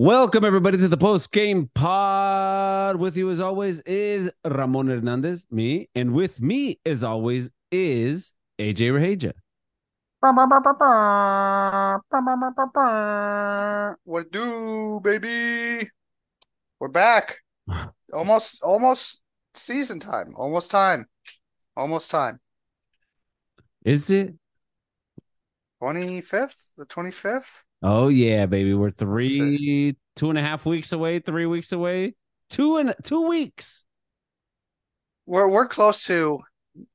Welcome everybody to the post game pod. With you as always is Ramon Hernandez, me, and with me as always is Ajay Raheja. What do, baby? We're back. Almost, almost season time. Almost time. Almost time. Is it? 25th? The 25th? Oh yeah, baby. We're three, two and a half weeks away, three weeks away, two and two weeks. We're we're close to,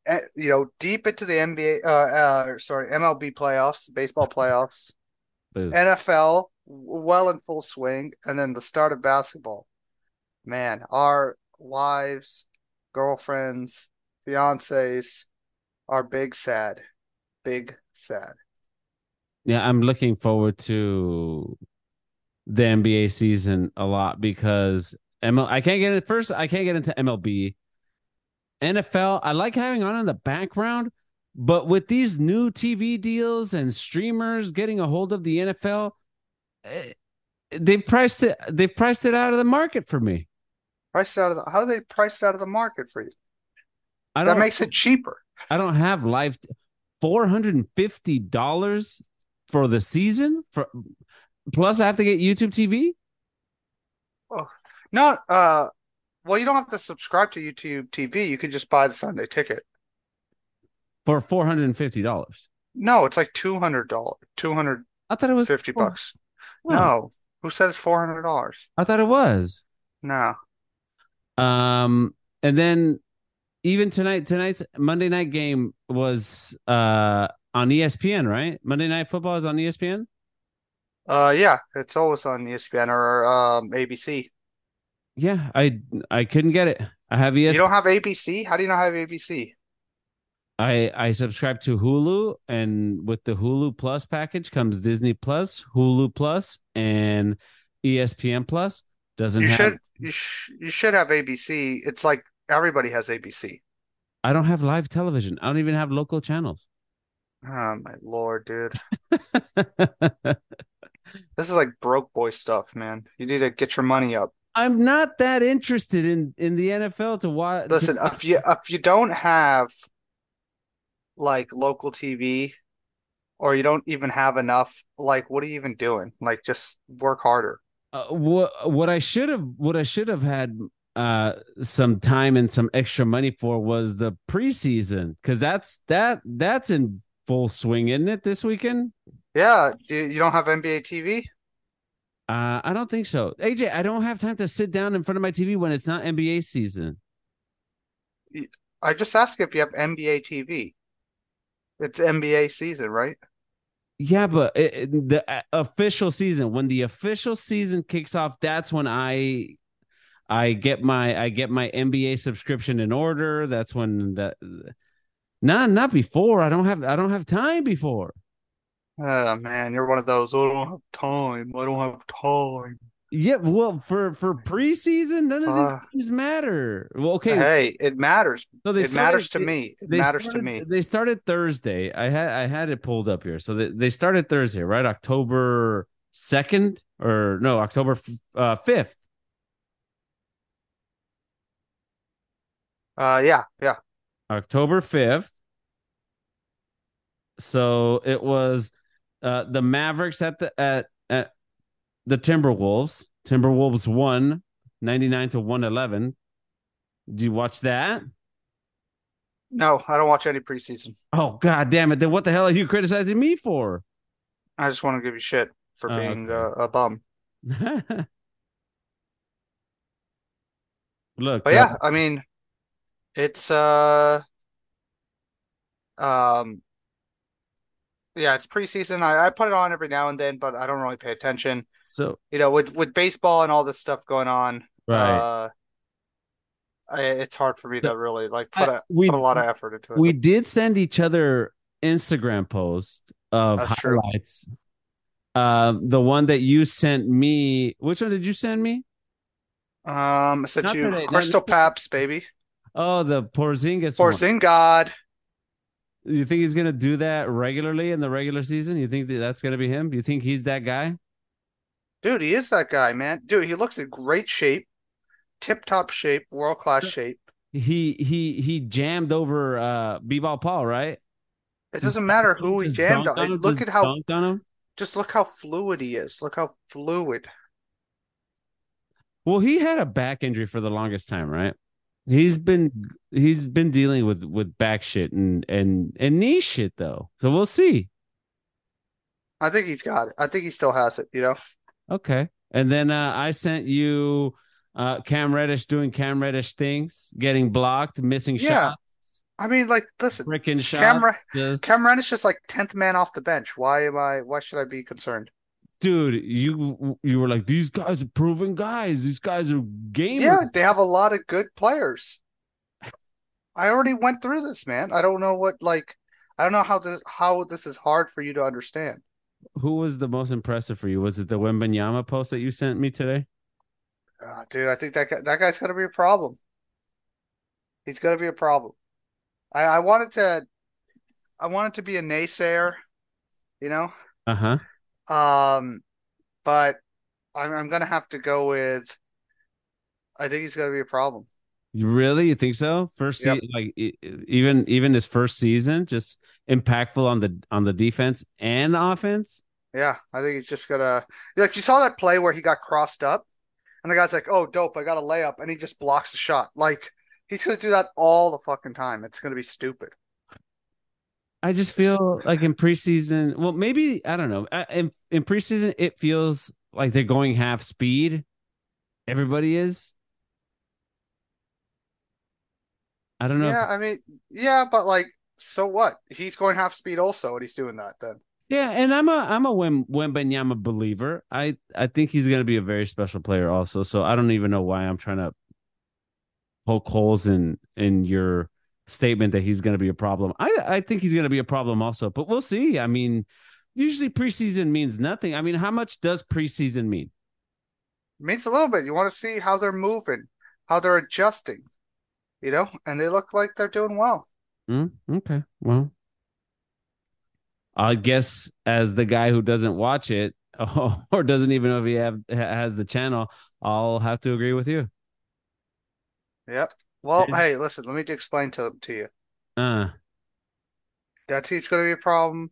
eh, you know, deep into the NBA. Uh, uh sorry, MLB playoffs, baseball playoffs, Boo. NFL well in full swing, and then the start of basketball. Man, our wives, girlfriends, fiancés are big sad, big sad. Yeah, I'm looking forward to the NBA season a lot because ML I can't get it first. I can't get into MLB. NFL, I like having on in the background, but with these new TV deals and streamers getting a hold of the NFL, eh, they've priced it. They've priced it out of the market for me. Priced out of the, how do they price it out of the market for you? I don't. That makes it cheaper. I don't have live. Four hundred and fifty dollars for the season. For plus, I have to get YouTube TV. Oh, no, uh, well, you don't have to subscribe to YouTube TV. You can just buy the Sunday ticket. for four hundred and fifty dollars. No, it's like two hundred dollars, two hundred I thought it was fifty four- bucks. Oh, No, who said it's four hundred dollars? I thought it was. No, Um, and then even tonight, tonight's Monday night game was uh on ESPN, right? Monday night football is on ESPN. uh, yeah, it's always on ESPN or um ABC. Yeah, I I couldn't get it. I have ESPN. You don't have ABC? How do you not have ABC? I I subscribe to Hulu, and with the Hulu Plus package comes Disney Plus, Hulu Plus, and ESPN Plus. Doesn't You have. should, you sh you should have ABC. It's like everybody has ABC. I don't have live television. I don't even have local channels. Oh my Lord, dude. This is like broke boy stuff, man. You need to get your money up. I'm not that interested in in the NFL to watch. Listen, if you if you don't have like local TV or you don't even have enough, like what are you even doing? Like just work harder. uh, what what I should have what I should have had uh some time and some extra money for was the preseason because that's that that's in full swing, isn't it? This weekend. Yeah, do you don't have NBA TV? Uh, I don't think so. Ajay, I don't have time to sit down in front of my TV when it's not NBA season. I just asked if you have NBA TV. It's NBA season, right? Yeah, but it, it- the uh, official season, when the official season kicks off, that's when I I get my I get my NBA subscription in order. That's when that not not before. I don't have I don't have time before. Oh man, you're one of those. "Oh, I don't have time. I don't have time. Yeah, well, for for preseason, none of Uh, these matter. Well, okay, Hey, it matters. so they It started- matters to me. It matters to me. They started Thursday. I had I had it pulled up here. So they, they started Thursday, right? October second or no, October uh, fifth. Uh, yeah, yeah. October 5th. So it was uh the Mavericks at the at at the Timberwolves. Timberwolves won 99 to 111. Did you watch that? No, I don't watch any preseason. Oh god damn it. Then what the hell are you criticizing me for? I just want to give you shit for Oh, being okay. uh, a bum. Look, But uh, yeah, I mean, it's uh, um, yeah, it's preseason. I, I put it on every now and then, but I don't really pay attention. so You know, with with baseball and all this stuff going on, right. uh, I, it's hard for me to really like put a we put a lot of effort into it. we did send each other Instagram posts of That's true. highlights. Um, the one that you sent me. Which one did you send me? Um, I sent Not you today, Crystal Paps, baby. Oh, the Porzingis one. You think he's gonna do that regularly in the regular season? You think that that's gonna be him? You think he's that guy? Dude, he is that guy, man. Dude, he looks in great shape, tip top shape, world class shape. He he he jammed over uh B-ball Paul, right? It doesn't matter who he Just jammed on. him, Look at how on him. just look how fluid he is. Look how fluid. Well, he had a back injury for the longest time, right? He's been he's been dealing with with back shit and and and knee shit though. So we'll see. I think he's got it. I think he still has it, you know? Okay. And then uh, I sent you uh, Cam Reddish doing Cam Reddish things, getting blocked, missing Yeah. shots, I mean, like, listen, shots. Cam, Re- just- Cam Reddish is like 10th man off the bench. Why am I, why should I be concerned? Dude, you you were like these guys are proven guys. These guys are gamers. Yeah, they have a lot of good players. I already went through this, man. I don't know what, like, I don't know how this, how this is hard for you to understand. Who was the most impressive for you? Was it the Wembanyama post that you sent me today? Uh, dude, I think that guy, that guy's gonna be a problem. He's gonna be a problem. I, I wanted to, I wanted to be a naysayer, you know, Uh huh. Um, but I'm I'm gonna have to go with. I think he's gonna be a problem. You really? You think so? First, Yep. se- like even even his first season, just impactful on the on the defense and the offense. Yeah, I think he's just gonna like you saw that play where he got crossed up, and the guy's like, "Oh, dope! I got a layup," and he just blocks the shot. Like he's gonna do that all the fucking time. It's gonna be stupid. I just feel like in preseason, well, maybe I don't know. In in preseason, it feels like they're going half speed. Everybody is. I don't know. Yeah, I mean, yeah, but like, so what? He's going half speed also, and he's doing that then. Yeah, and I'm a I'm a Wem Wembanyama believer. I I think he's going to be a very special player also. So I don't even know why I'm trying to poke holes in in your statement that he's going to be a problem. I I think he's going to be a problem also, but we'll see. I mean, usually preseason means nothing. I mean, how much does preseason mean? It means a little bit. You want to see how they're moving, how they're adjusting, you know, and they look like they're doing well. Mm, okay, well, I guess as the guy who doesn't watch it or doesn't even know if he have has the channel, I'll have to agree with you. Yep. Well, hey, listen, let me explain to to you. Uh, That team's going to be a problem,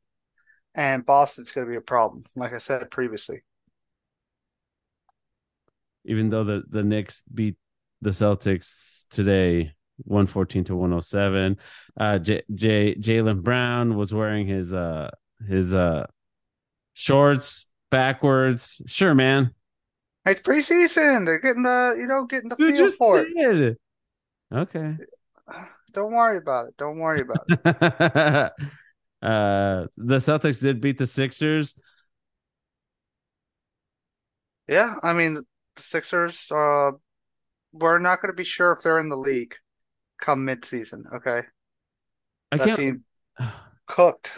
and Boston's going to be a problem. Like I said previously. even though the the Knicks beat the Celtics today, one fourteen to one hundred seven. Uh, J J Jaylen Brown was wearing his uh his uh shorts backwards. Sure, man. It's preseason. They're getting the, you know, getting the You feel for it. Okay. Don't worry about it. Don't worry about it. uh, the Celtics did beat the Sixers. Yeah, I mean, the Sixers, uh, we're not going to be sure if they're in the league come mid-season, okay? I That can't. team cooked.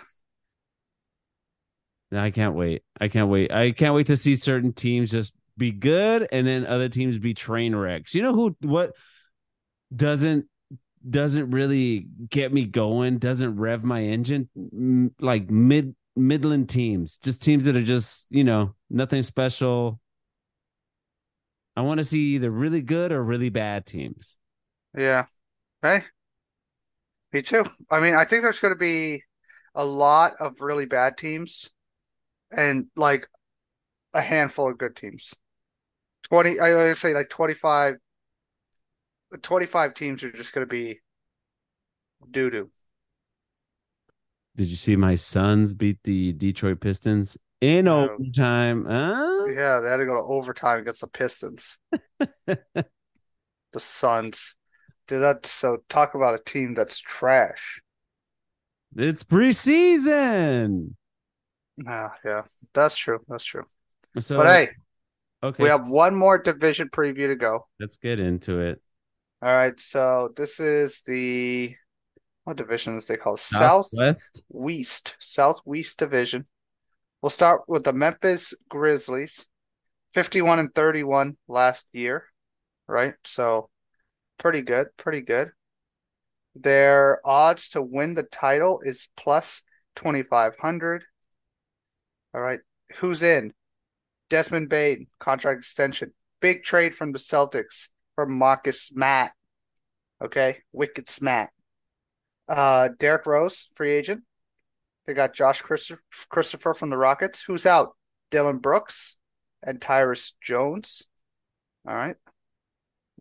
I can't wait. I can't wait. I can't wait to see certain teams just be good and then other teams be train wrecks. You know who what doesn't doesn't really get me going, doesn't rev my engine like mid Midland teams, just teams that are just, you know, nothing special. I want to see either really good or really bad teams. Yeah. Hey, me too. I mean, I think there's going to be a lot of really bad teams and like a handful of good teams. 20, I would say like 25, 25 teams are just going to be doo doo. Did you see my Suns beat the Detroit Pistons in overtime? Huh? Yeah, they had to go to overtime against the Pistons. the Suns. Did that so talk about a team that's trash. It's preseason. Ah, yeah. That's true. That's true. So, But hey, okay, we have one more division preview to go. let's get into it. All right, so this is the what division is they call South Southwest. West Southwest division. We'll start with the Memphis Grizzlies, 51 and 31 last year, right? So pretty good, pretty good. Their odds to win the title is plus 2500. All right, who's in? Desmond Bane contract extension. Big trade from the Celtics for Marcus Smart. Okay, wicked Smart. Uh, Derrick Rose, free agent. They got Josh Christopher from the Rockets. Who's out? Dillon Brooks and Tyus Jones. All right.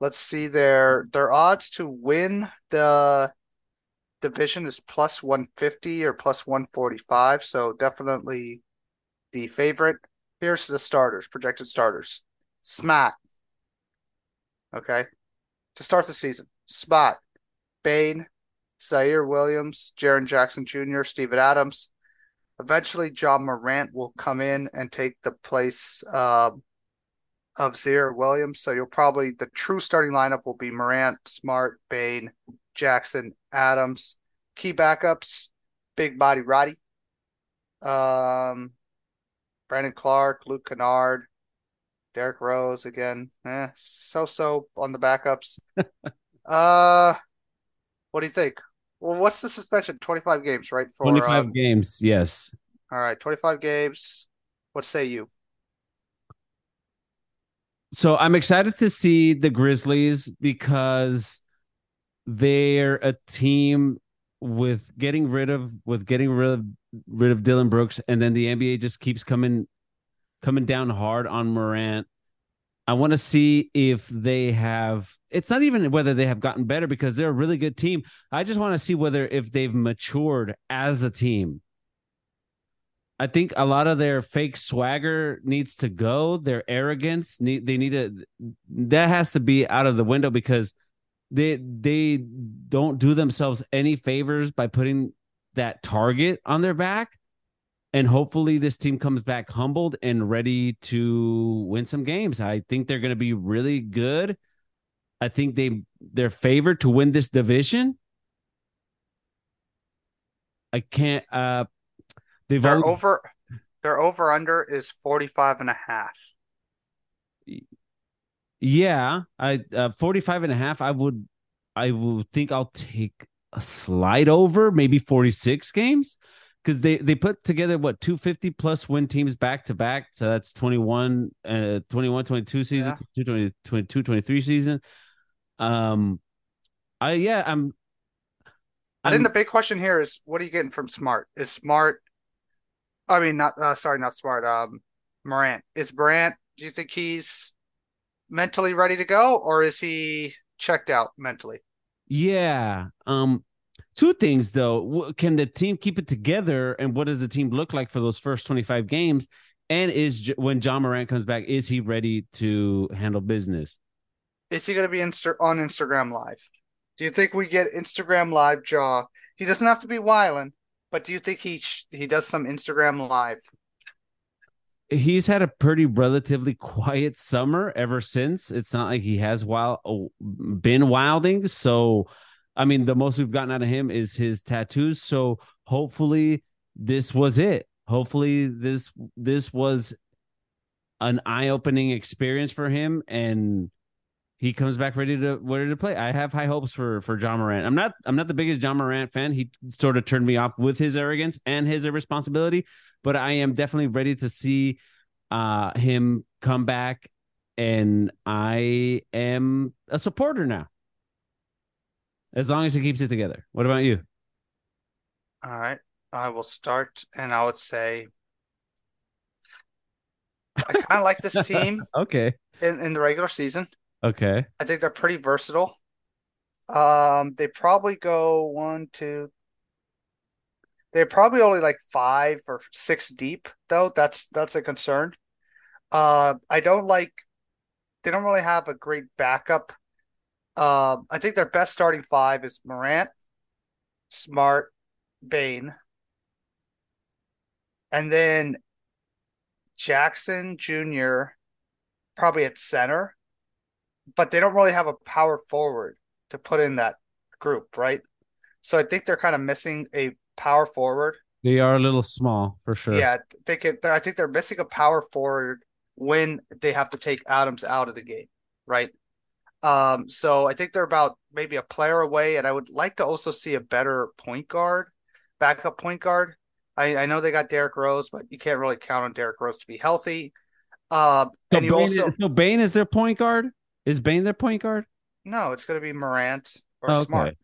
Let's see their their odds to win the division is plus 150 or plus 145. So definitely the favorite. Here's the starters, projected starters. Smart. Okay. To start the season. Spot. Bane, Ziaire Williams, Jaren Jackson Jr., Steven Adams. Eventually, Ja Morant will come in and take the place uh, of Ziaire Williams. So you'll probably the true starting lineup will be Morant, Smart, Bane, Jackson, Adams. Key backups: Big Body Roddy, um, Brandon Clarke, Luke Kennard, Derrick Rose again. Eh, so so on the backups. uh, what do you think? Well, what's the suspension? Twenty five games, right? For twenty five um, games, yes. All right, twenty five games. What say you? So I'm excited to see the Grizzlies because they're a team with getting rid of with getting rid of rid of Dillon Brooks, and then the NBA just keeps coming coming down hard on Morant. I want to see if they have. It's not even whether they have gotten better because they're a really good team. I just want to see whether if they've matured as a team. I think a lot of their fake swagger needs to go. Their arrogance need they need to that has to be out of the window because they they don't do themselves any favors by putting that target on their back. And hopefully this team comes back humbled and ready to win some games. I think they're going to be really good. I think they they're favored to win this division. I can't uh They've their over their over under is 45 and a half. Yeah, I uh, 45 and a half I would I would think I'll take a slide over, maybe 46 games because they they put together what 250 plus win teams back to back so that's 21 uh 21 22 season yeah. 22 23 season um i yeah i'm i think the big question here is what are you getting from smart is smart I mean, not uh, sorry, not smart. Um, Morant is Morant. Do you think he's mentally ready to go, or is he checked out mentally? Yeah. Um, two things though. Can the team keep it together, and what does the team look like for those first twenty five games? And is when Ja Morant comes back, is he ready to handle business? Is he going to be insta- on Instagram Live? Do you think we get Instagram Live Ja? He doesn't have to be wilding, but do you think he sh- he does some Instagram live? He's had a pretty relatively quiet summer ever since. It's not like he has wild oh, been wilding. So, I mean, the most we've gotten out of him is his tattoos. So, hopefully, this was it. Hopefully, this this was an eye opening experience for him, and he comes back ready to ready to play. I have high hopes for for Ja Morant. I'm not I'm not the biggest Ja Morant fan. He sort of turned me off with his arrogance and his irresponsibility, but I am definitely ready to see uh him come back and I am a supporter now. As long as he keeps it together. What about you? All right. I will start and I would say I kind of like this team. okay. In in the regular season. Okay. I think they're pretty versatile. Um, they probably go one, two. They're probably only like five or six deep, though. That's that's a concern. Uh, I don't like. They don't really have a great backup. Uh, I think their best starting five is Morant, Smart, Bane, and then Jackson Jr. Probably at center but they don't really have a power forward to put in that group, right? So I think they're kind of missing a power forward. They are a little small for sure. Yeah, they can. I think they're missing a power forward when they have to take Adams out of the game, right? Um, so I think they're about maybe a player away, and I would like to also see a better point guard, backup point guard. I, I know they got Derrick Rose, but you can't really count on Derrick Rose to be healthy. Uh, So Bane, also is, so Bane is their point guard. Is Bane their point guard? no, it's going to be Morant or Oh, Smart. okay.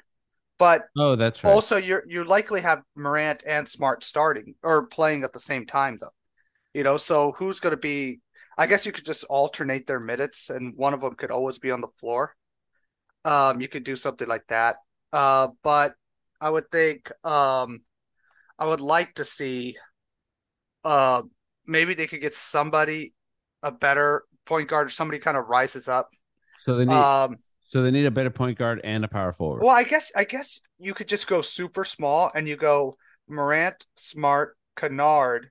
But Oh, that's right. also, you're you likely have Morant and Smart starting or playing at the same time, though. You know, so who's going to be? I guess you could just alternate their minutes, and one of them could always be on the floor. Um, you could do something like that. Uh, but I would think, um, I would like to see, uh, maybe they could get somebody a better point guard, or somebody kind of rises up. so they need Um, so they need a better point guard and a power forward. Well, I guess I guess you could just go super small and you go Morant, Smart, Kennard,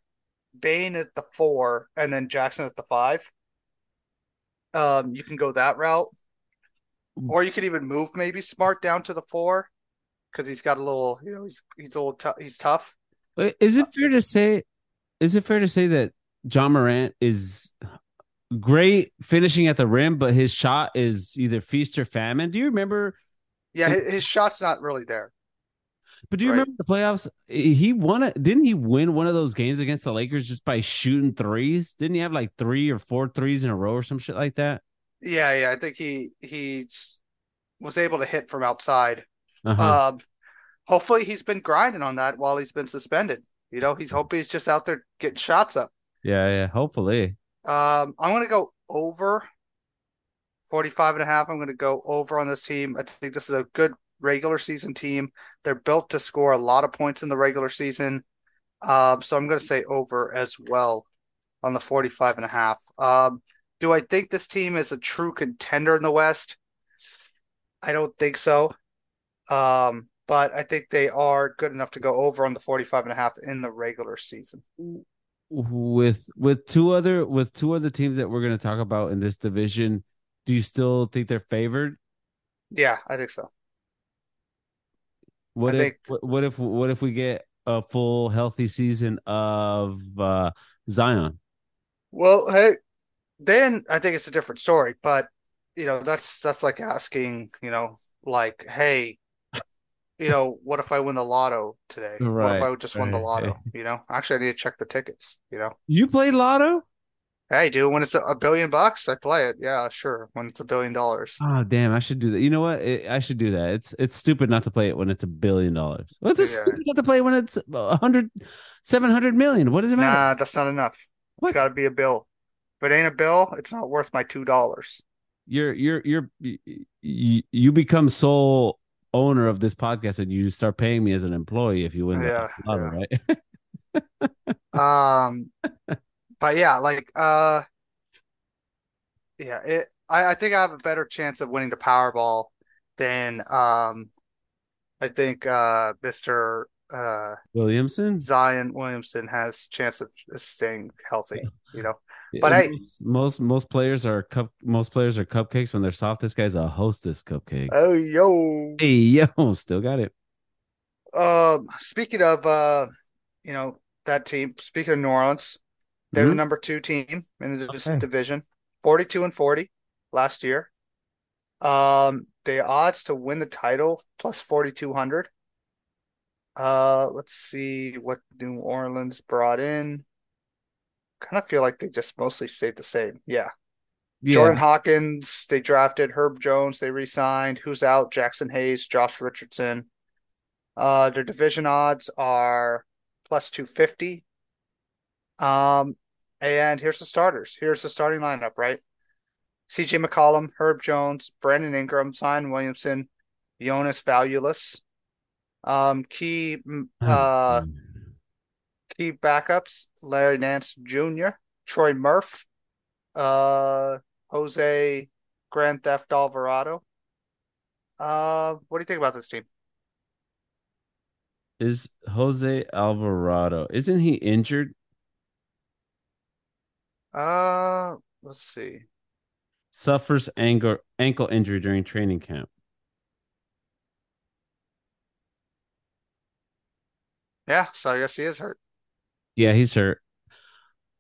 Bane at the four, and then Jackson at the five. Um, you can go that route, or you could even move maybe Smart down to the four because he's got a little, you know, he's he's a little tou- he's tough. Is it fair to say? Is it fair to say that Ja Morant is great finishing at the rim, but his shot is either feast or famine? Do you remember? Yeah, his, his shot's not really there. But do you Right. remember the playoffs? He won it. Didn't he win one of those games against the Lakers just by shooting threes? Didn't he have like three or four threes in a row or some shit like that? Yeah, yeah, I think he he was able to hit from outside. Uh-huh. Um, hopefully he's been grinding on that while he's been suspended. You know, he's hoping he's just out there getting shots up. yeah, yeah. Hopefully. Um, I'm going to go over 45 and a half. I'm going to go over on this team. I think this is a good regular season team. They're built to score a lot of points in the regular season. Um, so I'm going to say over as well on the 45 and a half. Um, do I think this team is a true contender in the West? I don't think so. Um, but I think they are good enough to go over on the 45 and a half in the regular season. With with two other with two other teams that we're going to talk about in this division, do you still think they're favored? Yeah, I think so. What I if think- what, if what if we get a full healthy season of uh Zion? Well, hey, then I think it's a different story, but you know, that's that's like asking, you know, like, hey, you know, what if I win the lotto today? What if I just won the lotto? right. You know, actually, I need to check the tickets. You know, You played Lotto? Hey, dude, when it's a, billion bucks, I play it. Yeah, sure. When it's a billion dollars, Oh damn! I should do that. You know what? It, I should do that. It's it's stupid not to play it when it's a billion dollars. What's it Yeah. stupid not to play when it's a hundred, seven hundred million? What does it matter? nah, that's not enough. what? It's got to be a bill. If it ain't a bill, it's not worth my two dollars. You're you're you're you, you become sole owner of this podcast and you start paying me as an employee if you win Yeah, lotto, yeah. right? Um, but yeah, like uh, yeah, it. I, I think I have a better chance of winning the Powerball than um, I think uh, Mr. uh Williamson. Zion Williamson has chance of staying healthy. You know, But I- most, most most players are cup most players are cupcakes when they're soft. This guy's a hostess cupcake. oh yo. hey yo, still got it. Um, speaking of uh, you know that team. Speaking of New Orleans, they're the Mhm. number two team in the Okay. division, forty-two and forty last year. Um, the odds to win the title plus forty-two hundred. Uh, let's see what New Orleans brought in. Kind of feel like they just mostly stayed the same. Yeah. Yeah, Jordan Hawkins, they drafted Herb Jones, they re-signed. Who's out? Jaxson Hayes, Josh Richardson. Uh, their division odds are plus 250. Um, and here's the starters. Here's the starting lineup, right? CJ McCollum, Herb Jones, Brandon Ingram, Zion Williamson, Jonas Valanciunas. Um, key uh key backups, Larry Nance Jr., Trey Murph, uh Jose Grand Theft Alvarado. Uh, what do you think about this team? is Jose Alvarado? Isn't he injured? Uh, let's see. Suffers ankle ankle injury during training camp. Yeah, so I guess he is hurt. Yeah, he's hurt.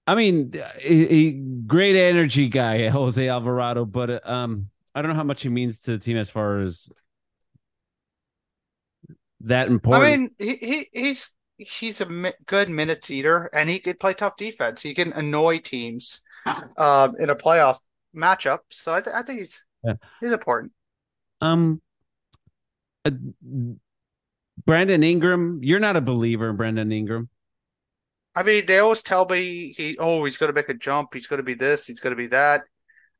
I mean, he, a great energy guy, Jose Alvarado, but um, I don't know how much he means to the team as far as that important. I mean, he, he he's he's a mi good minutes eater, and he could play tough defense. He can annoy teams um, in a playoff matchup. So I, th- I think he's Yeah. he's important. Um, uh, Brandon Ingram, you're not a believer in Brandon Ingram. I mean, they always tell me he oh he's going to make a jump. He's going to be this. He's going to be that,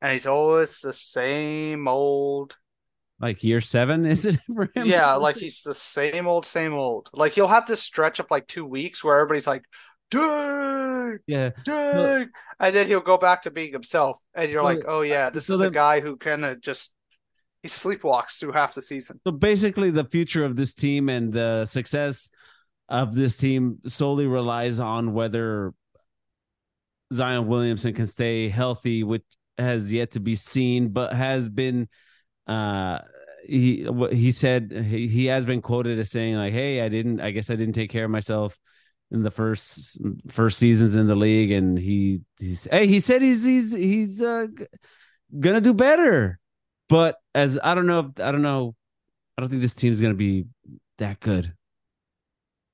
and he's always the same old. Like year seven, is it for him? Yeah, like he's the same old, same old. Like he'll have this stretch of like two weeks where everybody's like, "Dang, yeah. dang," and then he'll go back to being himself, and you're So- like, "Oh yeah, this so is a guy who kind of just he sleepwalks through half the season." So basically, the future of this team and the success of this team solely relies on whether Zion Williamson can stay healthy, which has yet to be seen, but has been. Uh, he he said he, he has been quoted as saying like, "Hey, I didn't. I guess I didn't take care of myself." In the first first seasons in the league, and he he's hey he said he's he's he's uh, gonna do better, but as I don't know if I don't know I don't think this team's gonna be that good.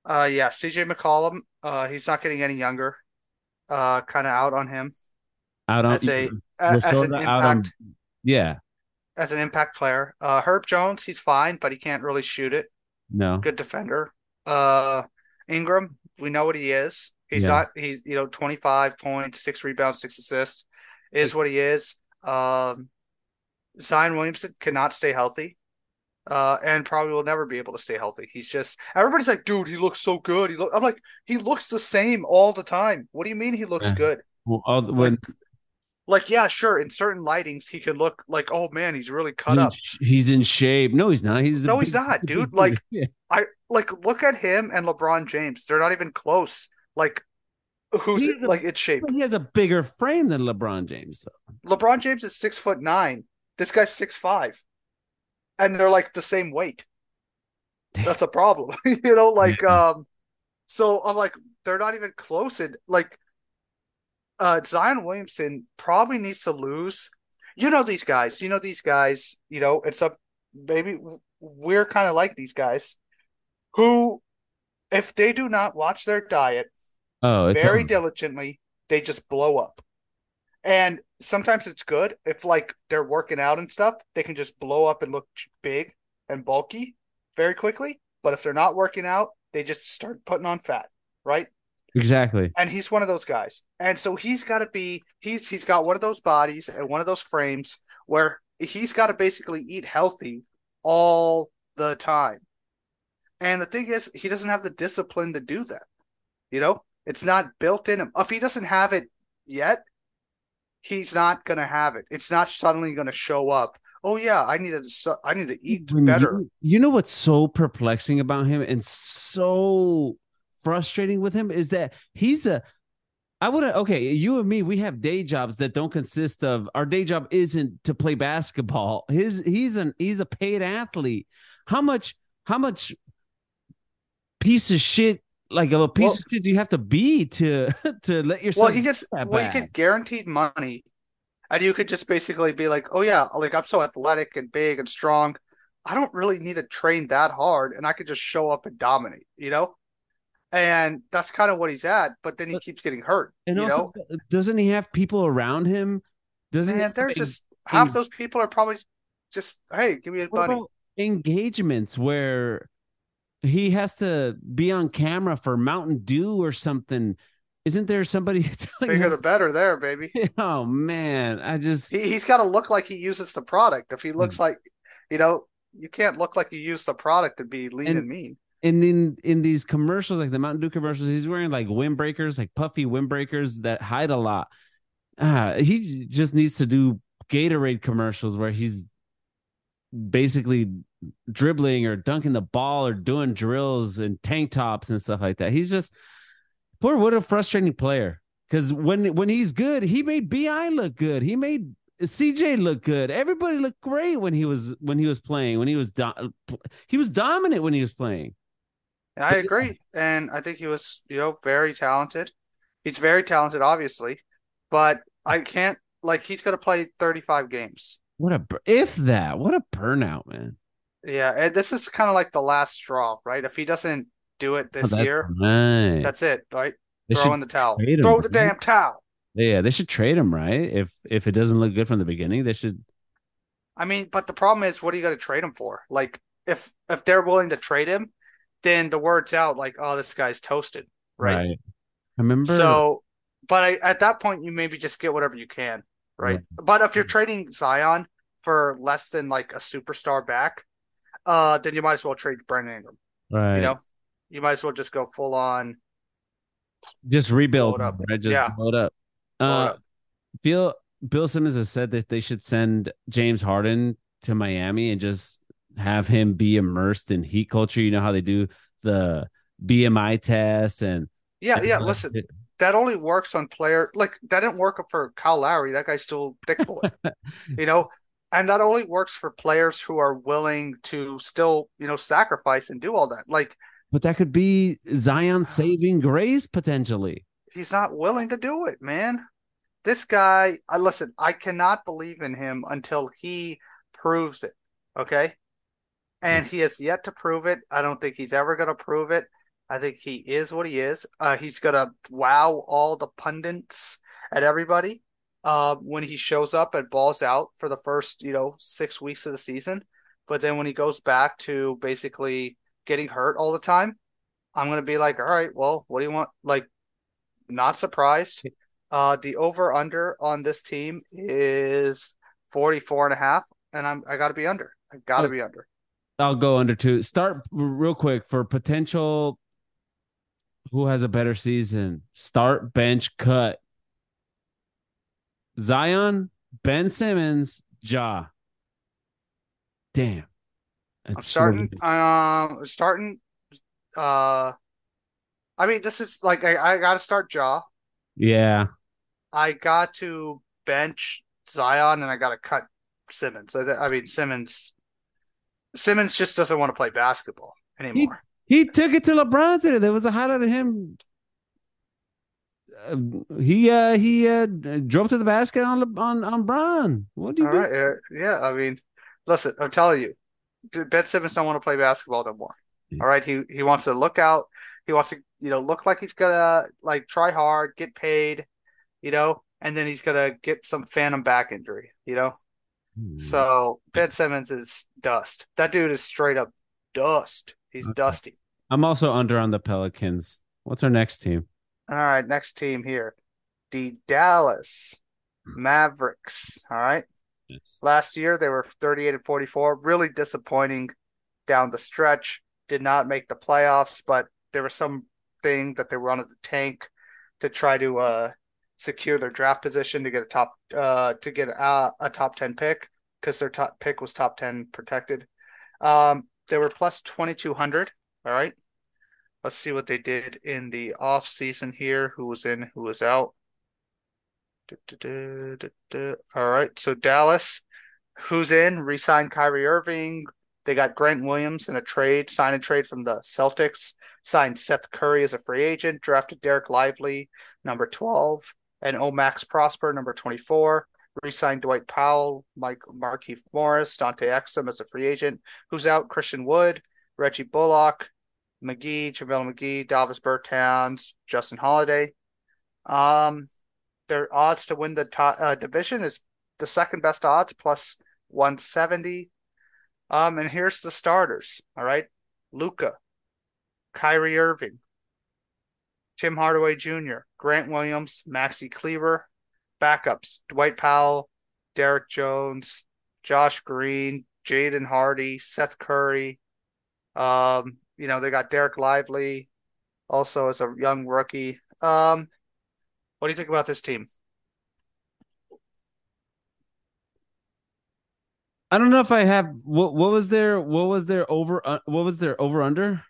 Uh, yeah, CJ McCollum, uh, he's not getting any younger. Uh, kind of out on him Out on as a as an out on- impact yeah, as an impact player. Uh, Herb Jones, he's fine, but he can't really shoot it. no, Good defender. Uh, Ingram, we know what he is. He's Yeah. not. He's you know twenty five points, six rebounds, six assists, is what he is. Um, Zion Williamson cannot stay healthy. Uh, and probably will never be able to stay healthy. He's just everybody's like, dude, he looks so good. He look. I'm like, he looks the same all the time. What do you mean he looks Yeah. good? Well, when Like, yeah, sure. In certain lightings, he can look like, oh man, he's really he's cut in, up. he's in shape. No, he's not. He's No, he's not, dude. Like- Yeah. I like look at him and LeBron James. They're not even close. Like, who's He's a- like in shape? he has a bigger frame than LeBron James. though. LeBron James is six foot nine. This guy's six five, and they're like the same weight. Damn. That's a problem, you know. Like, um, so I'm like, they're not even close. And like, uh, Zion Williamson probably needs to lose. You know these guys. You know these guys. You know, it's up. Maybe we're kind of like these guys, who, if they do not watch their diet Oh, very diligently, they just blow up. And sometimes it's good if like they're working out and stuff, they can just blow up and look big and bulky very quickly. But if they're not working out, they just start putting on fat, right? Exactly. And he's one of those guys. And so he's got to be he's he's got one of those bodies and one of those frames where he's got to basically eat healthy all the time. And the thing is, he doesn't have the discipline to do that. You know, it's not built in him. If he doesn't have it yet, he's not going to have it. It's not suddenly going to show up. Oh yeah, I need to I need to eat better. You, you know what's so perplexing about him and so frustrating with him is that he's a I would have okay, you and me, we have day jobs that don't consist of our day job isn't to play basketball. His he's an he's a paid athlete. How much how much piece of shit like of a piece Well- of shit do you have to be to to let yourself Well, he gets well, you get guaranteed money, and you could just basically be like, "Oh yeah, like I'm so athletic and big and strong, I don't really need to train that hard, and I could just show up and dominate," you know. And that's kind of what he's at, but then he But- keeps getting hurt. and you also know, uh, doesn't he have people around him? Doesn't man, they're just half those people are probably just, "Hey, give me a What money." about engagements where he has to be on camera for Mountain Dew or something? Isn't there somebody telling Bigger him? the better, there, baby. Oh man, I just He he's got to look like he uses the product. If he looks hmm. like, you know, you can't look like you use the product to be lean And- and mean. And in in these commercials, like the Mountain Dew commercials, he's wearing like windbreakers, like puffy windbreakers that hide a lot. Ah, he just needs to do Gatorade commercials where he's basically dribbling or dunking the ball or doing drills and tank tops and stuff like that. He's just poor. What a frustrating player. Because when when he's good, he made Bi look good. He made CJ look good. Everybody looked great when he was when he was playing. When he was do- he was dominant when he was playing. And I agree. And I think he was, you know, very talented. He's very talented, obviously, but I can't like he's going to play 35 games. What a if that. What a burnout, man. Yeah, and this is kind of like the last straw, right? If he doesn't do it Oh, this that's year, right. that's it, right? They Throw in the towel. him, Throw the damn towel. Yeah, they should trade him, right? If if it doesn't look good from the beginning, they should. I mean, but the problem is, what are you going to trade him for? Like, if if they're willing to trade him, then the word's out, like, oh, this guy's toasted, right? Right. I remember. So, but I, at that point, you maybe just get whatever you can, right? But if you're trading Zion for less than like a superstar back, uh, then you might as well trade Brandon Ingram. right. You know, you might as well just go full on. just rebuild, up. right? Just Yeah. blow up. blow Uh, up. Bill Bill Simmons has said that they should send James Harden to Miami and just have him be immersed in heat culture. You know how they do the BMI test and Yeah, yeah. Listen, that only works on player like that didn't work for Kyle Lowry. That guy's still dick bullet, you know. And that only works for players who are willing to still, you know, sacrifice and do all that. Like but that could be Zion's ah. saving grace potentially. he's not willing to do it, man. This guy, I listen, I cannot believe in him until he proves it. Okay. And he has yet to prove it. I don't think he's ever going to prove it. I think he is what he is. Uh, he's going to wow all the pundits and everybody uh, when he shows up and balls out for the first, you know, six weeks of the season. But then when he goes back to basically getting hurt all the time, I'm going to be like, all right, well, what do you want? Like, not surprised. Uh, the over under on this team is 44 and a half, and I'm I got to be under. I got to Oh. be under. I'll go under two. Start real quick for potential. Who has a better season? Start, bench, cut. Zion, Ben Simmons, Ja. Damn. I'm starting. Um, starting. Uh, I mean, this is like I, I got to start Ja. Yeah. I got to bench Zion, and I got to cut Simmons. I, I mean, Simmons. Simmons just doesn't want to play basketball anymore. He took it to LeBron today. There was a highlight of him. Uh, he uh he uh drove to the basket on on on Bron. What do you All do? right, yeah. I mean, listen, I'm telling you, Ben Simmons don't want to play basketball no more. All right, he he wants to look out. He wants to, you know, look like he's gonna like try hard, get paid, you know, and then he's gonna get some phantom back injury, you know. Hmm. So Ben Simmons is dust. That dude is straight up dust. He's Okay. dusty. I'm also under on the Pelicans. What's our next team? All right, next team here, the Dallas Mavericks. All right. Yes. Last year they were 38 and 44, really disappointing down the stretch. Did not make the playoffs, but there was some thing that they wanted to tank to try to uh secure their draft position to get a top uh to get a, a top 10 pick because their top pick was top 10 protected. Um they were plus 2200, all right? Let's see what they did in the off season here, who was in, who was out. Du-du-du-du-du. All right, so Dallas, who's in? Resigned Kyrie Irving. They got Grant Williams in a trade, sign and trade from the Celtics. Signed Seth Curry as a free agent. Drafted Dereck Lively, number 12, and Omax Prosper, number 24. Resigned Dwight Powell, Mike Markieff Morris, Dante Exum as a free agent. Who's out? Christian Wood, Reggie Bullock, McGee, JaVale McGee, Davis Bertans, Justin Holiday. Um, their odds to win the top, uh, division is the second best odds plus 170. Um, and here's the starters. All right, Luka, Kyrie Irving, Tim Hardaway Jr., Grant Williams, Maxi Kleber. Backups: Dwight Powell, Derrick Jones, Josh Green, Jaden Hardy, Seth Curry. Um, you know they got Dereck Lively, also as a young rookie. Um, what do you think about this team? I don't know if I have what what was their what was their over uh, what was their over under?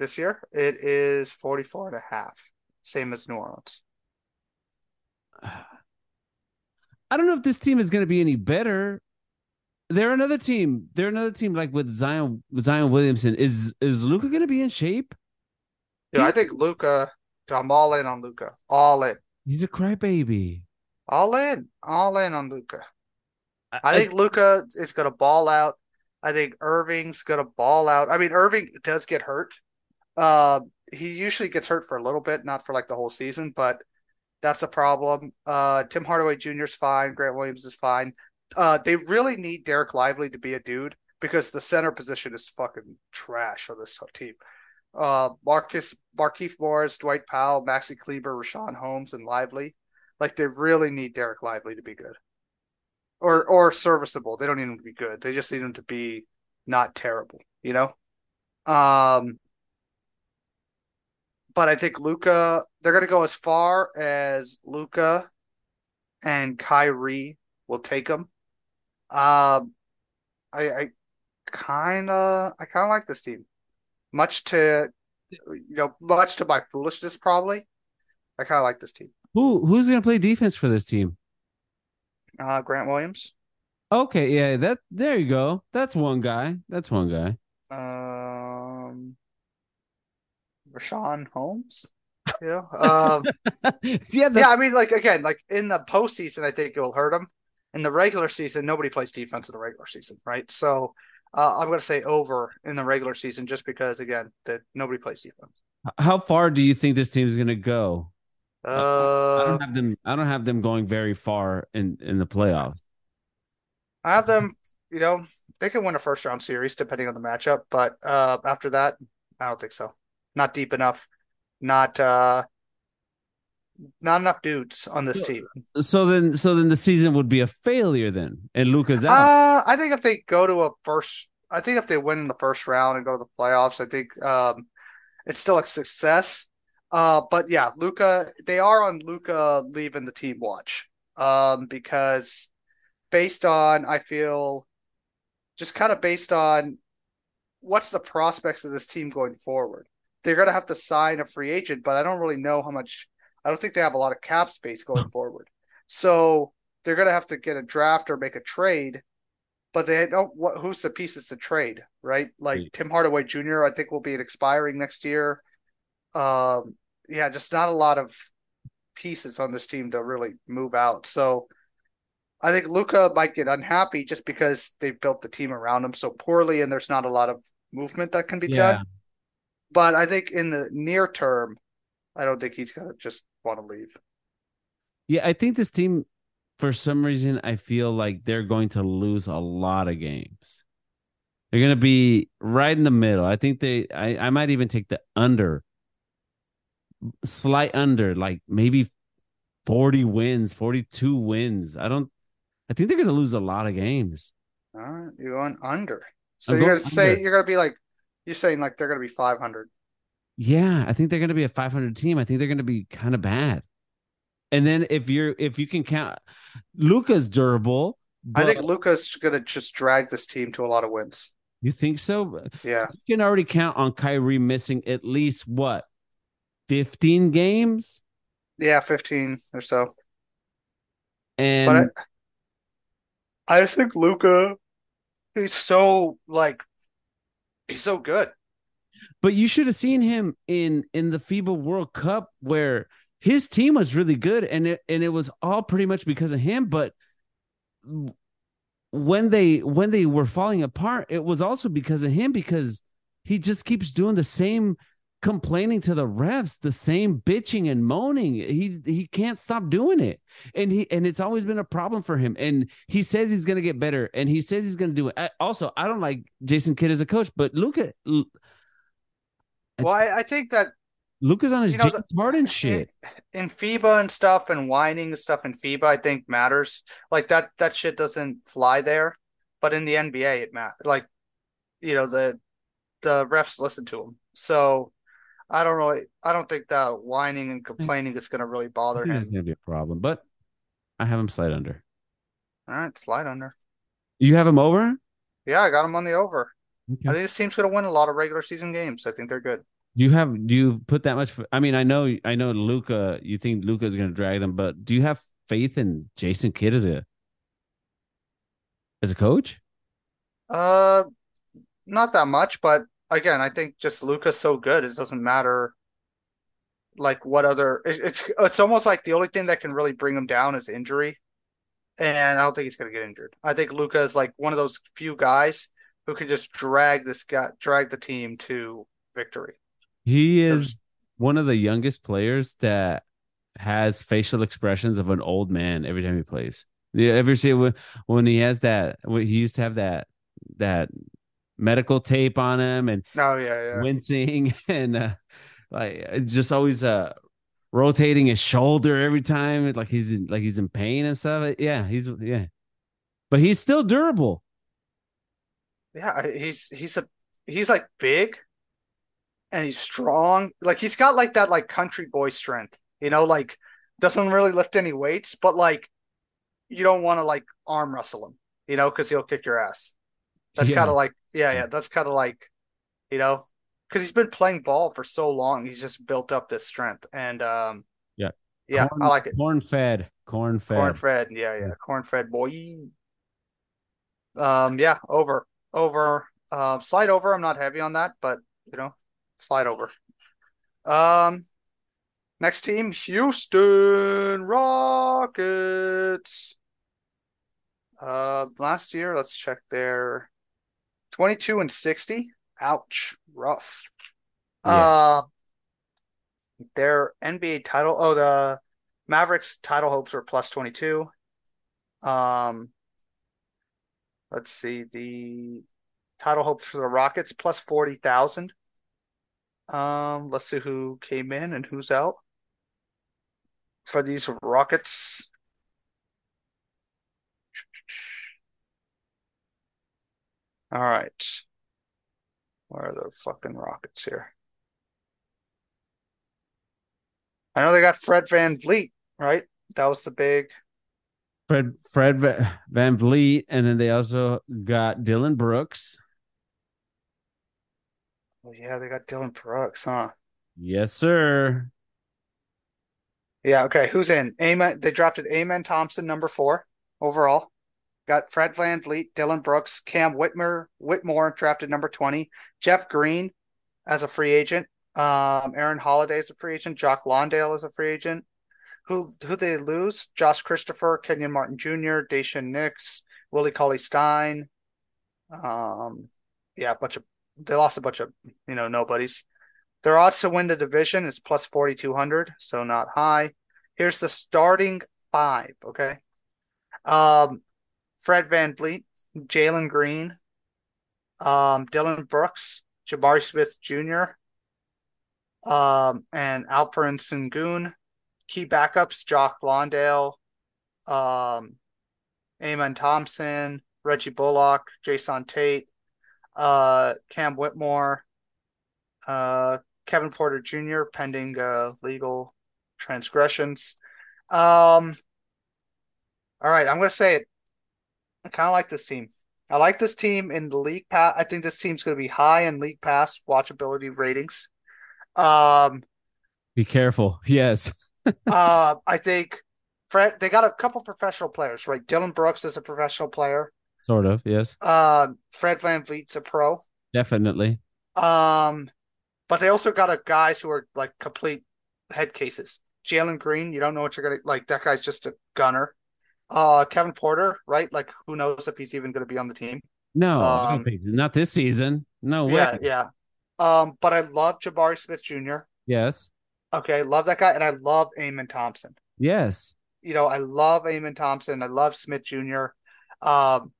This year, it is 44 and a half, same as New Orleans. I don't know if this team is going to be any better. They're another team. They're another team like with Zion Zion Williamson. Is is Luka going to be in shape? Dude, I think Luka. I'm all in on Luka. All in. He's a crybaby. All in. All in on Luka. I, I think Luka is going to ball out. I think Irving's going to ball out. I mean, Irving does get hurt. Uh, he usually gets hurt for a little bit, not for like the whole season, but that's a problem. Uh, Tim Hardaway Jr. is fine. Grant Williams is fine. Uh, they really need Dereck Lively to be a dude because the center position is fucking trash on this team. Uh, Marcus, Markieff Morris, Dwight Powell, Maxi Kleber, Richaun Holmes, and Lively. Like they really need Dereck Lively to be good, or or serviceable. They don't need him to be good. They just need him to be not terrible. You know. Um, but I think Luka, They're going to go as far as Luka and Kyrie will take them. Um, I, I kind of, I kind of like this team. Much to, you know, much to my foolishness, probably. I kind of like this team. Who who's going to play defense for this team? Uh, Grant Williams. Okay, yeah, that there you go. That's one guy. That's one guy. Um, Richaun Holmes. Yeah. Um, yeah, yeah. I mean, like again, like in the postseason, I think it will hurt him. In the regular season, nobody plays defense in the regular season, right? So uh, I'm going to say over in the regular season, just because again that nobody plays defense. How far do you think this team is going to go? Uh, I don't have them. I don't have them going very far in in the playoffs. I have them. You know, they can win a first round series depending on the matchup, but uh, after that, I don't think so. Not deep enough. Not uh, not enough dudes on this team. So then, so then the season would be a failure then, and Luka's out. Uh, I think if they go to a first, I think if they win in the first round and go to the playoffs, I think um, it's still a success. Uh, but yeah, Luka, they are on Luka leaving the team watch. Um, because based on, I feel, just kind of based on what's the prospects of this team going forward. They're gonna have to sign a free agent, but I don't really know how much I don't think they have a lot of cap space going forward. So they're going to have to get a draft or make a trade, but they don't. What? Who's the pieces to trade? Right? Like. Tim Hardaway Jr. I think will be an expiring next year. Um, yeah, just not a lot of pieces on this team to really move out. So I think Luka might get unhappy just because they've built the team around him so poorly, and there's not a lot of movement that can be yeah. done. But I think in the near term, I don't think he's gonna just want to leave. Yeah, I think this team, for some reason, I feel like they're going to lose a lot of games. They're going to be right in the middle. I think they, I, I might even take the under, slight under, like maybe 40 wins, 42 wins. I don't, I think they're going to lose a lot of games. All right. You're going under. So I'm you're going to say, you're going to be like, you're saying like they're going to be 500. Yeah, I think they're going to be a 500 team. I think they're going to be kind of bad. And then if you're if you can count, Luka's durable. I think Luka's going to just drag this team to a lot of wins. You think so? Yeah. You can already count on Kyrie missing at least what, 15 games? Yeah, 15 or so. And but I, I just think Luka, he's so like, he's so good. But you should have seen him in in the FIBA World Cup where his team was really good and it and it was all pretty much because of him. But when they when they were falling apart, it was also because of him because he just keeps doing the same complaining to the refs, the same bitching and moaning. He he can't stop doing it. And he and it's always been a problem for him. And he says he's gonna get better and he says he's gonna do it. Also, I don't like Jason Kidd as a coach, but look at well, I, I think that Luka's on his you know, James Harden shit. In, in FIBA and stuff and whining and stuff in FIBA, I think matters. Like that that shit doesn't fly there. But in the NBA it matters. Like, you know, the the refs listen to him. So I don't really I don't think that whining and complaining is gonna really bother him. It's gonna be a problem. But I have him slide under. All right, slide under. You have him over? Yeah, I got him on the over. Okay. I think this team's going to win a lot of regular season games. I think they're good. Do you have? Do you put that much? I mean, I know, I know, Luka. You think Luka is going to drag them, but do you have faith in Jason Kidd as a as a coach? Uh, not that much, but again, I think just Luka's so good. It doesn't matter like what other. It, it's it's almost like the only thing that can really bring him down is injury, and I don't think he's going to get injured. I think Luka is like one of those few guys who can just drag this guy, drag the team to victory. He is one of the youngest players that has facial expressions of an old man every time he plays. You ever see when, when he has that? When he used to have that that medical tape on him and Oh yeah, yeah. wincing and uh, like just always uh rotating his shoulder every time, like he's in, like he's in pain and stuff. Yeah, he's yeah, but he's still durable. Yeah, he's he's a he's like big and he's strong. Like he's got like that like country boy strength. You know, like doesn't really lift any weights, but like you don't want to like arm wrestle him, you know, because he'll kick your ass. That's Yeah. kind of like yeah, yeah. That's kind of like you know, because he's been playing ball for so long, he's just built up this strength. And um, Yeah. yeah, Corn- I like it. Corn fed, corn fed. Corn fed, yeah, yeah, corn fed boy. Um, yeah, over, over, um, slide over. I'm not heavy on that, but you know, slide over. Um, next team, Houston Rockets. Uh, last year, let's check their 22 and 60. Ouch, rough. Yeah. Uh, their NBA title. Oh, the Mavericks title hopes were plus 22. Um, let's see. The title hopes for the Rockets plus 40,000. Um, let's see who came in and who's out for these Rockets. All right. Where are the fucking Rockets here? I know they got Fred VanVleet, right? That was the big. Fred Fred Va- VanVleet, and then they also got Dillon Brooks. Oh, yeah, they got Dillon Brooks, huh? Yes, sir. Yeah, okay. Who's in? Amen. They drafted Amen Thompson, number four overall. Got Fred Van Vliet, Dillon Brooks, Cam Whitmer, Whitmore, drafted number 20. Jeff Green as a free agent. Um, Aaron Holiday is a free agent. Jock Landale is a free agent. Who who they lose? Josh Christopher, Kenyon Martin Jr., Daishen Nix, Willie Cauley Stein. Um, yeah, a bunch of they lost a bunch of you know nobodies. Their odds to win the division is plus 4,200, so not high. Here's the starting five, okay? Um, Fred VanVleet, Jalen Green, um, Dillon Brooks, Jabari Smith Jr., um, and Alperen Sengun. Key backups, Jock Landale, um, Amen Thompson, Reggie Bullock, Jae'Sean Tate, uh, Cam Whitmore, uh, Kevin Porter Jr. pending uh, legal transgressions. Um, all right, I'm gonna say it. I kind of like this team. I like this team in the league pass. I think this team's gonna be high in league pass watchability ratings. Um, Be careful. Yes. uh, I think Fred. They got a couple professional players, right? Dillon Brooks is a professional player. Sort of. Yes. Uh, Fred VanVleet's a pro. Definitely. Um, but they also got a guys who are like complete head cases. Jalen Green, you don't know what you're gonna like. That guy's just a gunner. Uh, Kevin Porter, right? Like, who knows if he's even gonna be on the team? No, Um, not this season. No way. Yeah, yeah. Um, but I love Jabari Smith Jr. Yes. Okay, love that guy, and I love Amen Thompson. Yes. You know, I love Amen Thompson. I love Smith Jr. Um,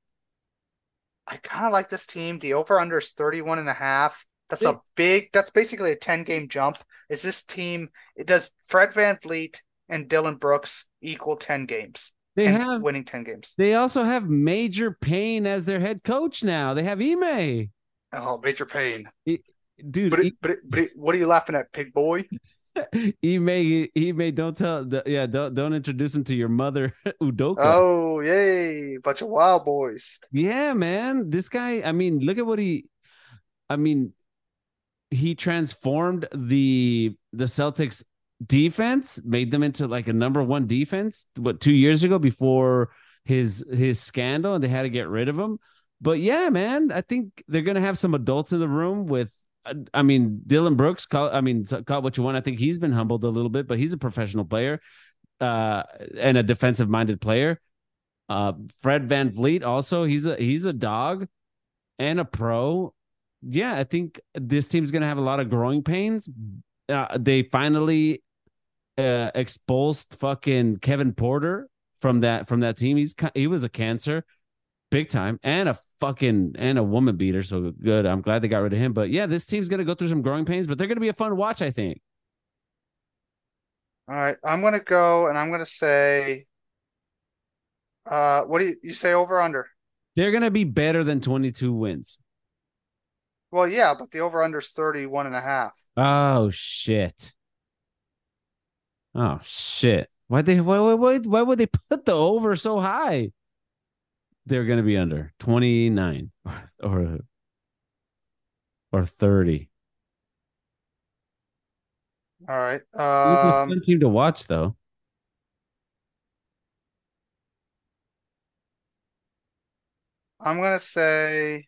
I kind of like this team. The over under is 31 and a half. That's a big, that's basically a 10 game jump. Is this team, it does Fred VanVleet and Dillon Brooks equal 10 games? They 10 have winning 10 games. they also have Major Payne as their head coach now. They have Ime. Oh, major pain. Dude, But, it, but, it, but it, what are you laughing at, pig boy? Ime Ime don't tell yeah, don't don't introduce him to your mother Udoka. Oh, yay. Bunch of wild boys. Yeah, man. This guy, I mean, look at what he I mean, he transformed the the Celtics defense, made them into like a number 1 defense what 2 years ago before his his scandal and they had to get rid of him. But yeah, man, I think they're to have some adults in the room with uh, I mean, Dillon Brooks, call, I mean, call what you want. I think he's been humbled a little bit, but he's a professional player uh, and a defensive minded player. Uh, Fred VanVleet also he's a he's a dog and a pro. yeah, I think this team's gonna have a lot of growing pains. Uh, they finally uh, exposed fucking Kevin Porter from that from that team. He's he was a cancer, big time, and a fucking and a woman beater. So good. I'm glad they got rid of him. But yeah, this team's gonna go through some growing pains, but they're gonna be a fun watch. I think. All right, I'm gonna go and I'm gonna say, uh, what do you, you say over under? They're gonna be better than 22 wins. Well, yeah, but the over under is 31 and a half. Oh shit. Oh shit. Why they why, why why would they put the over so high? They're going to be under 29 or or, or 30. All right. Um fun team to watch though. I'm going to say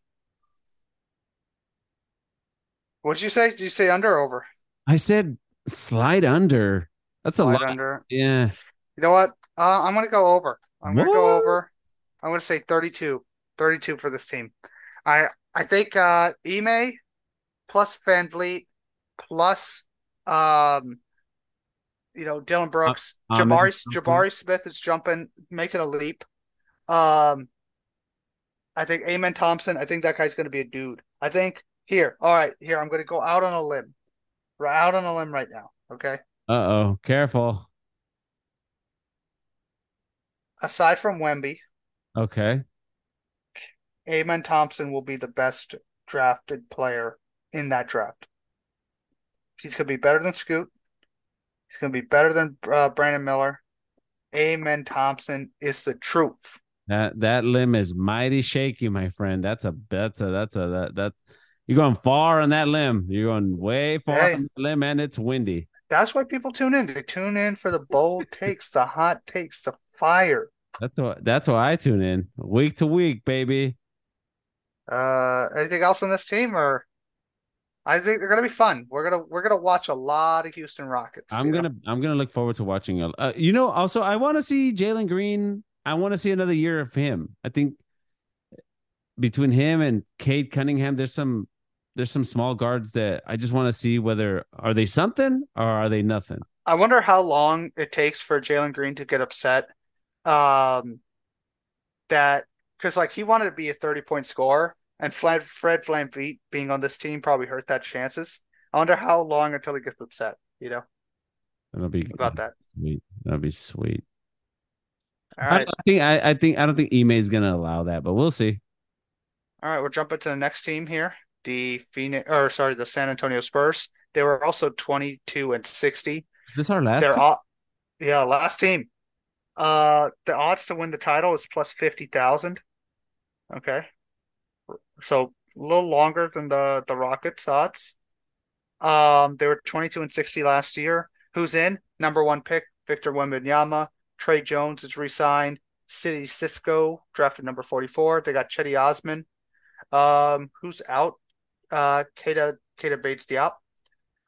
What'd you say? Did you say under or over? I said slide under. That's a lot. under. Yeah. You know what? Uh, I'm going to go over. I'm going to go over. I'm going to say 32. 32 for this team. I I think uh Ime plus VanVleet plus um you know Dillon Brooks, Uh, Jabari Jabari Smith is jumping, making a leap. Um I think Amen Thompson, I think that guy's going to be a dude. I think here. All right, here I'm going to go out on a limb. We're out on a limb right now, okay? Uh-oh. Careful. Aside from Wemby, Okay. Amen Thompson will be the best drafted player in that draft. He's going to be better than Scoot. He's going to be better than uh, Brandon Miller. Amen Thompson is the truth. That that limb is mighty shaky, my friend. That's a that's a that's a that that you're going far on that limb. You're going way far Hey. on that limb and it's windy. That's why people tune in. They tune in for the bold takes, the hot takes, the fire. That's what that's why I tune in week to week, baby. Uh, anything else on this team, or I think they're gonna be fun. We're gonna we're gonna watch a lot of Houston Rockets. I'm gonna I'm gonna look forward to watching it. Uh, you know, also I want to see Jalen Green. I want to see another year of him. I think between him and Cade Cunningham, there's some there's some small guards that I just want to see whether are they something or are they nothing. I wonder how long it takes for Jalen Green to get upset. Um, that because like he wanted to be a 30 point scorer, and Fred Fred VanVleet being on this team probably hurt that chances. I wonder how long until he gets upset, you know, That'll be about that. sweet. That'll be sweet. All right. I think I, I think I don't think Ime is gonna allow that, but we'll see. All right, we're jumping to the next team here. The Phoenix or sorry, the San Antonio Spurs. They were also 22 and 60. Is this our last? They're team? all yeah, last team. Uh the odds to win the title is plus 50,000. Okay. So a little longer than the the Rockets odds. Um they were 22 and 60 last year. Who's in? Number 1 pick Victor Wembanyama. Tre Jones is re-signed. Sidy Cissoko drafted number 44. They got Cedi Osman. Um who's out? Uh Keita Keita Bates Diop.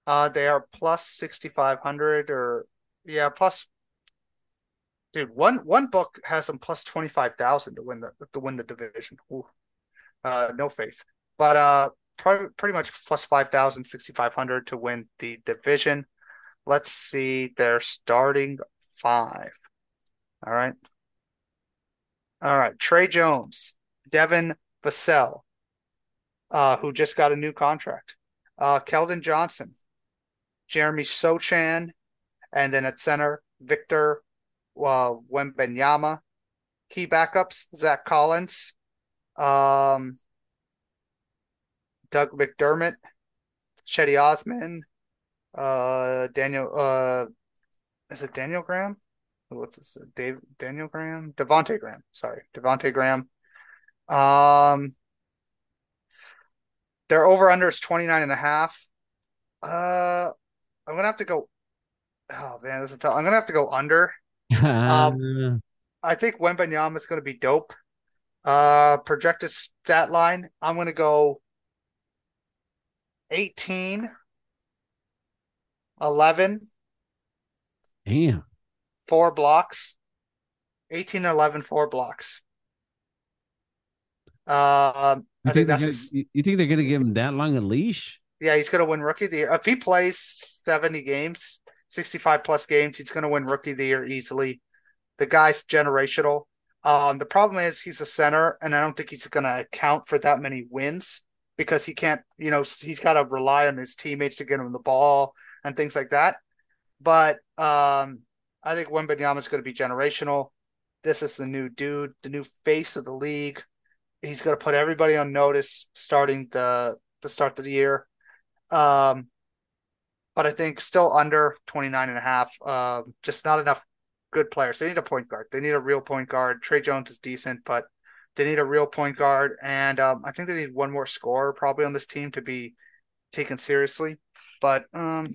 Uh they are plus 6500 or yeah, plus Dude, one one book has them plus twenty five thousand to win the to win the division. Ooh. Uh, no faith, but uh, pretty pretty much plus 5,000, 6,500 to win the division. Let's see their starting five. All right, all right. Tre Jones, Devin Vassell, uh, who just got a new contract. Uh, Keldon Johnson, Jeremy Sochan, and then at center Victor uh, Wembanyama. Key backups: Zach Collins, um, Doug McDermott, Cedi Osman, uh, Daniel. Uh, is it Daniel Graham? What's this? Dave Daniel Graham, Devonte Graham. Sorry, Devonte Graham. Um, their over under is 29 and a half. Uh, I'm gonna have to go. Oh man, this is tough. I'm gonna have to go under. Um, I think Wembanyama is going to be dope. Uh, projected stat line, I'm going to go 18, 11, Damn. four blocks. 18, 11, four blocks. Um, You I think think gonna, you think they're gonna give him that long a leash? yeah, he's gonna win rookie of the year. If he plays 70 games, 65 plus games, he's gonna win rookie of the year easily. The guy's generational. Um, the problem is he's a center, and I don't think he's gonna account for that many wins because he can't, you know, he's got to rely on his teammates to get him the ball and things like that. But um, I think Wembanyama is going to be generational. This is the new dude, the new face of the league. He's going to put everybody on notice starting the the start of the year. Um, but I think still under 29 and a half. Um, just not enough good players. They need a point guard. They need a real point guard. Tre Jones is decent, but they need a real point guard. And um, I think they need one more scorer probably on this team to be taken seriously. But um,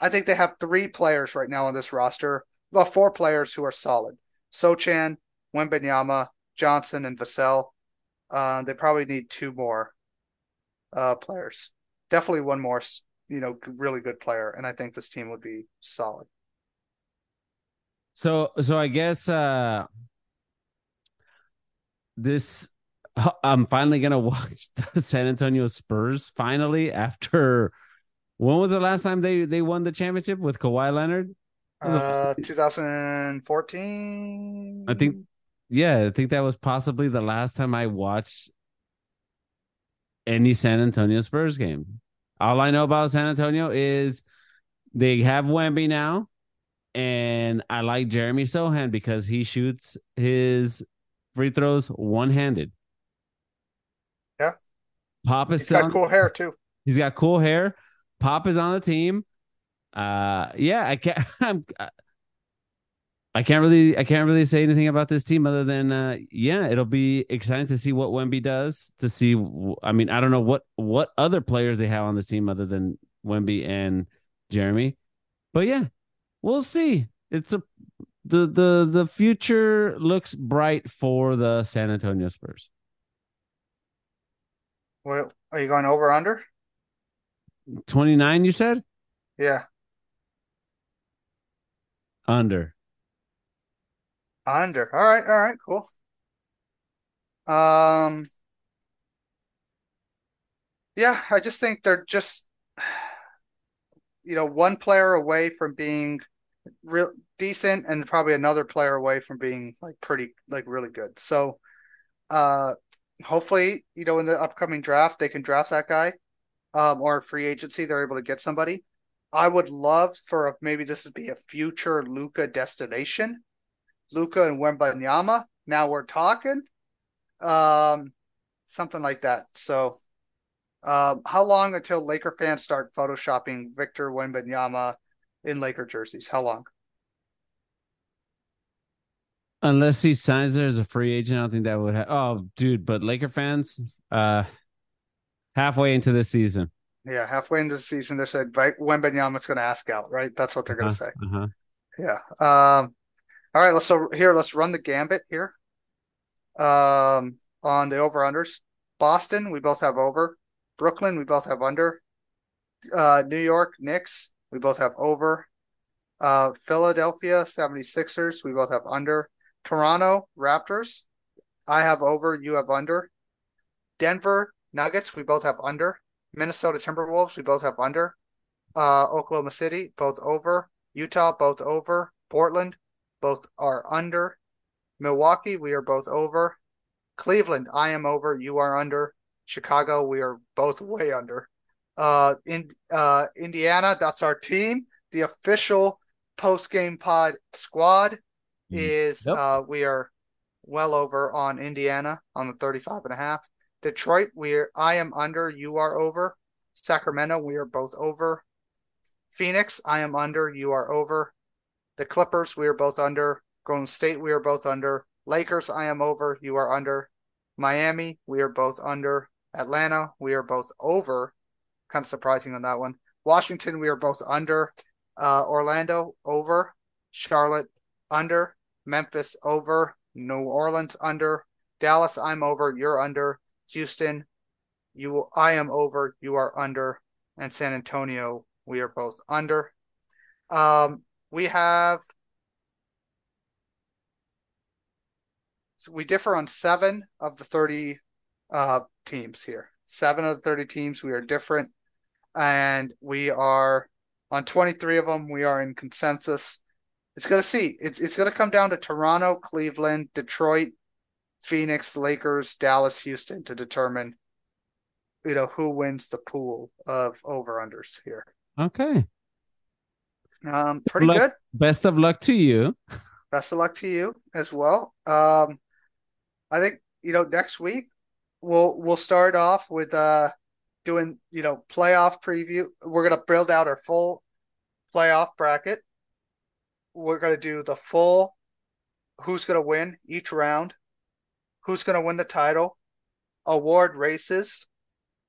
I think they have three players right now on this roster. Well, four players who are solid. Sochan, Wembanyama, Johnson, and Vassell. Uh, they probably need two more uh, players. Definitely one more, you know, really good player, and I think this team would be solid. So so I guess uh this I'm finally gonna watch the San Antonio Spurs finally after when was the last time they they won the championship with Kawhi Leonard? Uh, 2014. I think yeah, I think that was possibly the last time I watched any San Antonio Spurs game. All I know about San Antonio is they have Wemby now, and I like Jeremy Sochan because he shoots his free throws one handed. Yeah. Pop is He's still got cool hair too. He's got cool hair. Pop is on the team. Uh, yeah, I can't. I'm, I can't really. I can't really say anything about this team other than, uh, yeah, it'll be exciting to see what Wemby does. To see, I mean, I don't know what what other players they have on this team other than Wemby and Jeremy, but yeah, we'll see. It's a the the the future looks bright for the San Antonio Spurs. Well, are you going over under? Twenty nine, you said Yeah, under. Under. All right, all right, cool. Um, yeah, I just think they're just, you know, one player away from being real decent and probably another player away from being like pretty like really good. So, uh, hopefully, you know, in the upcoming draft, they can draft that guy, um, or free agency, they're able to get somebody. I would love for a, maybe this would be a future Luka destination, Luka and Wembanyama. Now we're talking, um, something like that. So, um, how long until Laker fans start photoshopping Victor Wembanyama in Laker jerseys? How long? Unless he signs there as a free agent, I don't think that would. Ha- oh, dude, but Laker fans, uh, halfway into this season, Yeah, halfway into the season, they said Wembanyama's going to ask out, right? That's what they're going uh-huh, to say. uh-huh. Yeah. Um. All right. Let's so here. Let's run the gambit here. Um. On the over unders, Boston, we both have over. Brooklyn, we both have under. Uh, New York Knicks, we both have over. Uh, Philadelphia 76ers, we both have under. Toronto Raptors, I have over, you have under. Denver Nuggets, we both have under. Minnesota Timberwolves, we both have under. Uh, Oklahoma City, both over. Utah, both over. Portland, both are under. Milwaukee, we are both over. Cleveland, I am over, you are under. Chicago, we are both way under. Uh, in uh, Indiana, that's our team. The official post game pod squad is Yep. uh, we are well over on Indiana on the 35 and a half. Detroit, we are I am under, you are over. Sacramento, we are both over. Phoenix, I am under, you are over. The Clippers, we are both under. Golden State, we are both under. Lakers, I am over, you are under. Miami, we are both under. Atlanta, we are both over. Kind of surprising on that one. Washington, we are both under. Uh, Orlando, over. Charlotte, under. Memphis, over. New Orleans, under. Dallas, I'm over, you're under. Houston, you I am over, you are under. And San Antonio, we are both under. Um, we have so we differ on seven of the 30 uh, teams here. Seven of the 30 teams, we are different. And we are on 23 of them, we are in consensus. It's going to see. It's, it's going to come down to Toronto, Cleveland, Detroit, Phoenix, Lakers, Dallas, Houston to determine, you know, who wins the pool of over unders here. Okay. Um, pretty Luck- good. Best of luck to you. Best of luck to you as well. Um, I think you know next week we'll we'll start off with uh doing you know playoff preview. We're gonna build out our full playoff bracket. We're gonna do the full who's gonna win each round, who's gonna win the title, award races,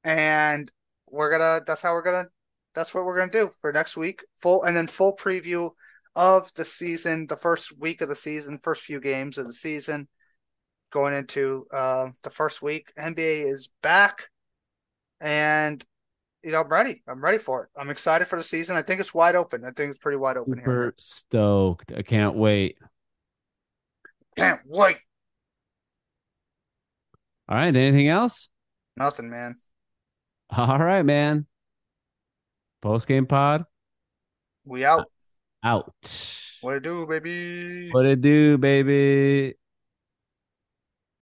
and we're gonna that's how we're gonna that's what we're gonna do for next week. Full and then full preview of the season, the first week of the season, first few games of the season, going into uh, the first week. NBA is back, and you know I'm ready. I'm ready for it. I'm excited for the season. I think it's wide open. I think it's pretty wide open Super here. stoked. I can't wait. Can't wait. All right. Anything else? Nothing, man. All right, man. Post game pod We out. out. What to do, baby? What it do, baby?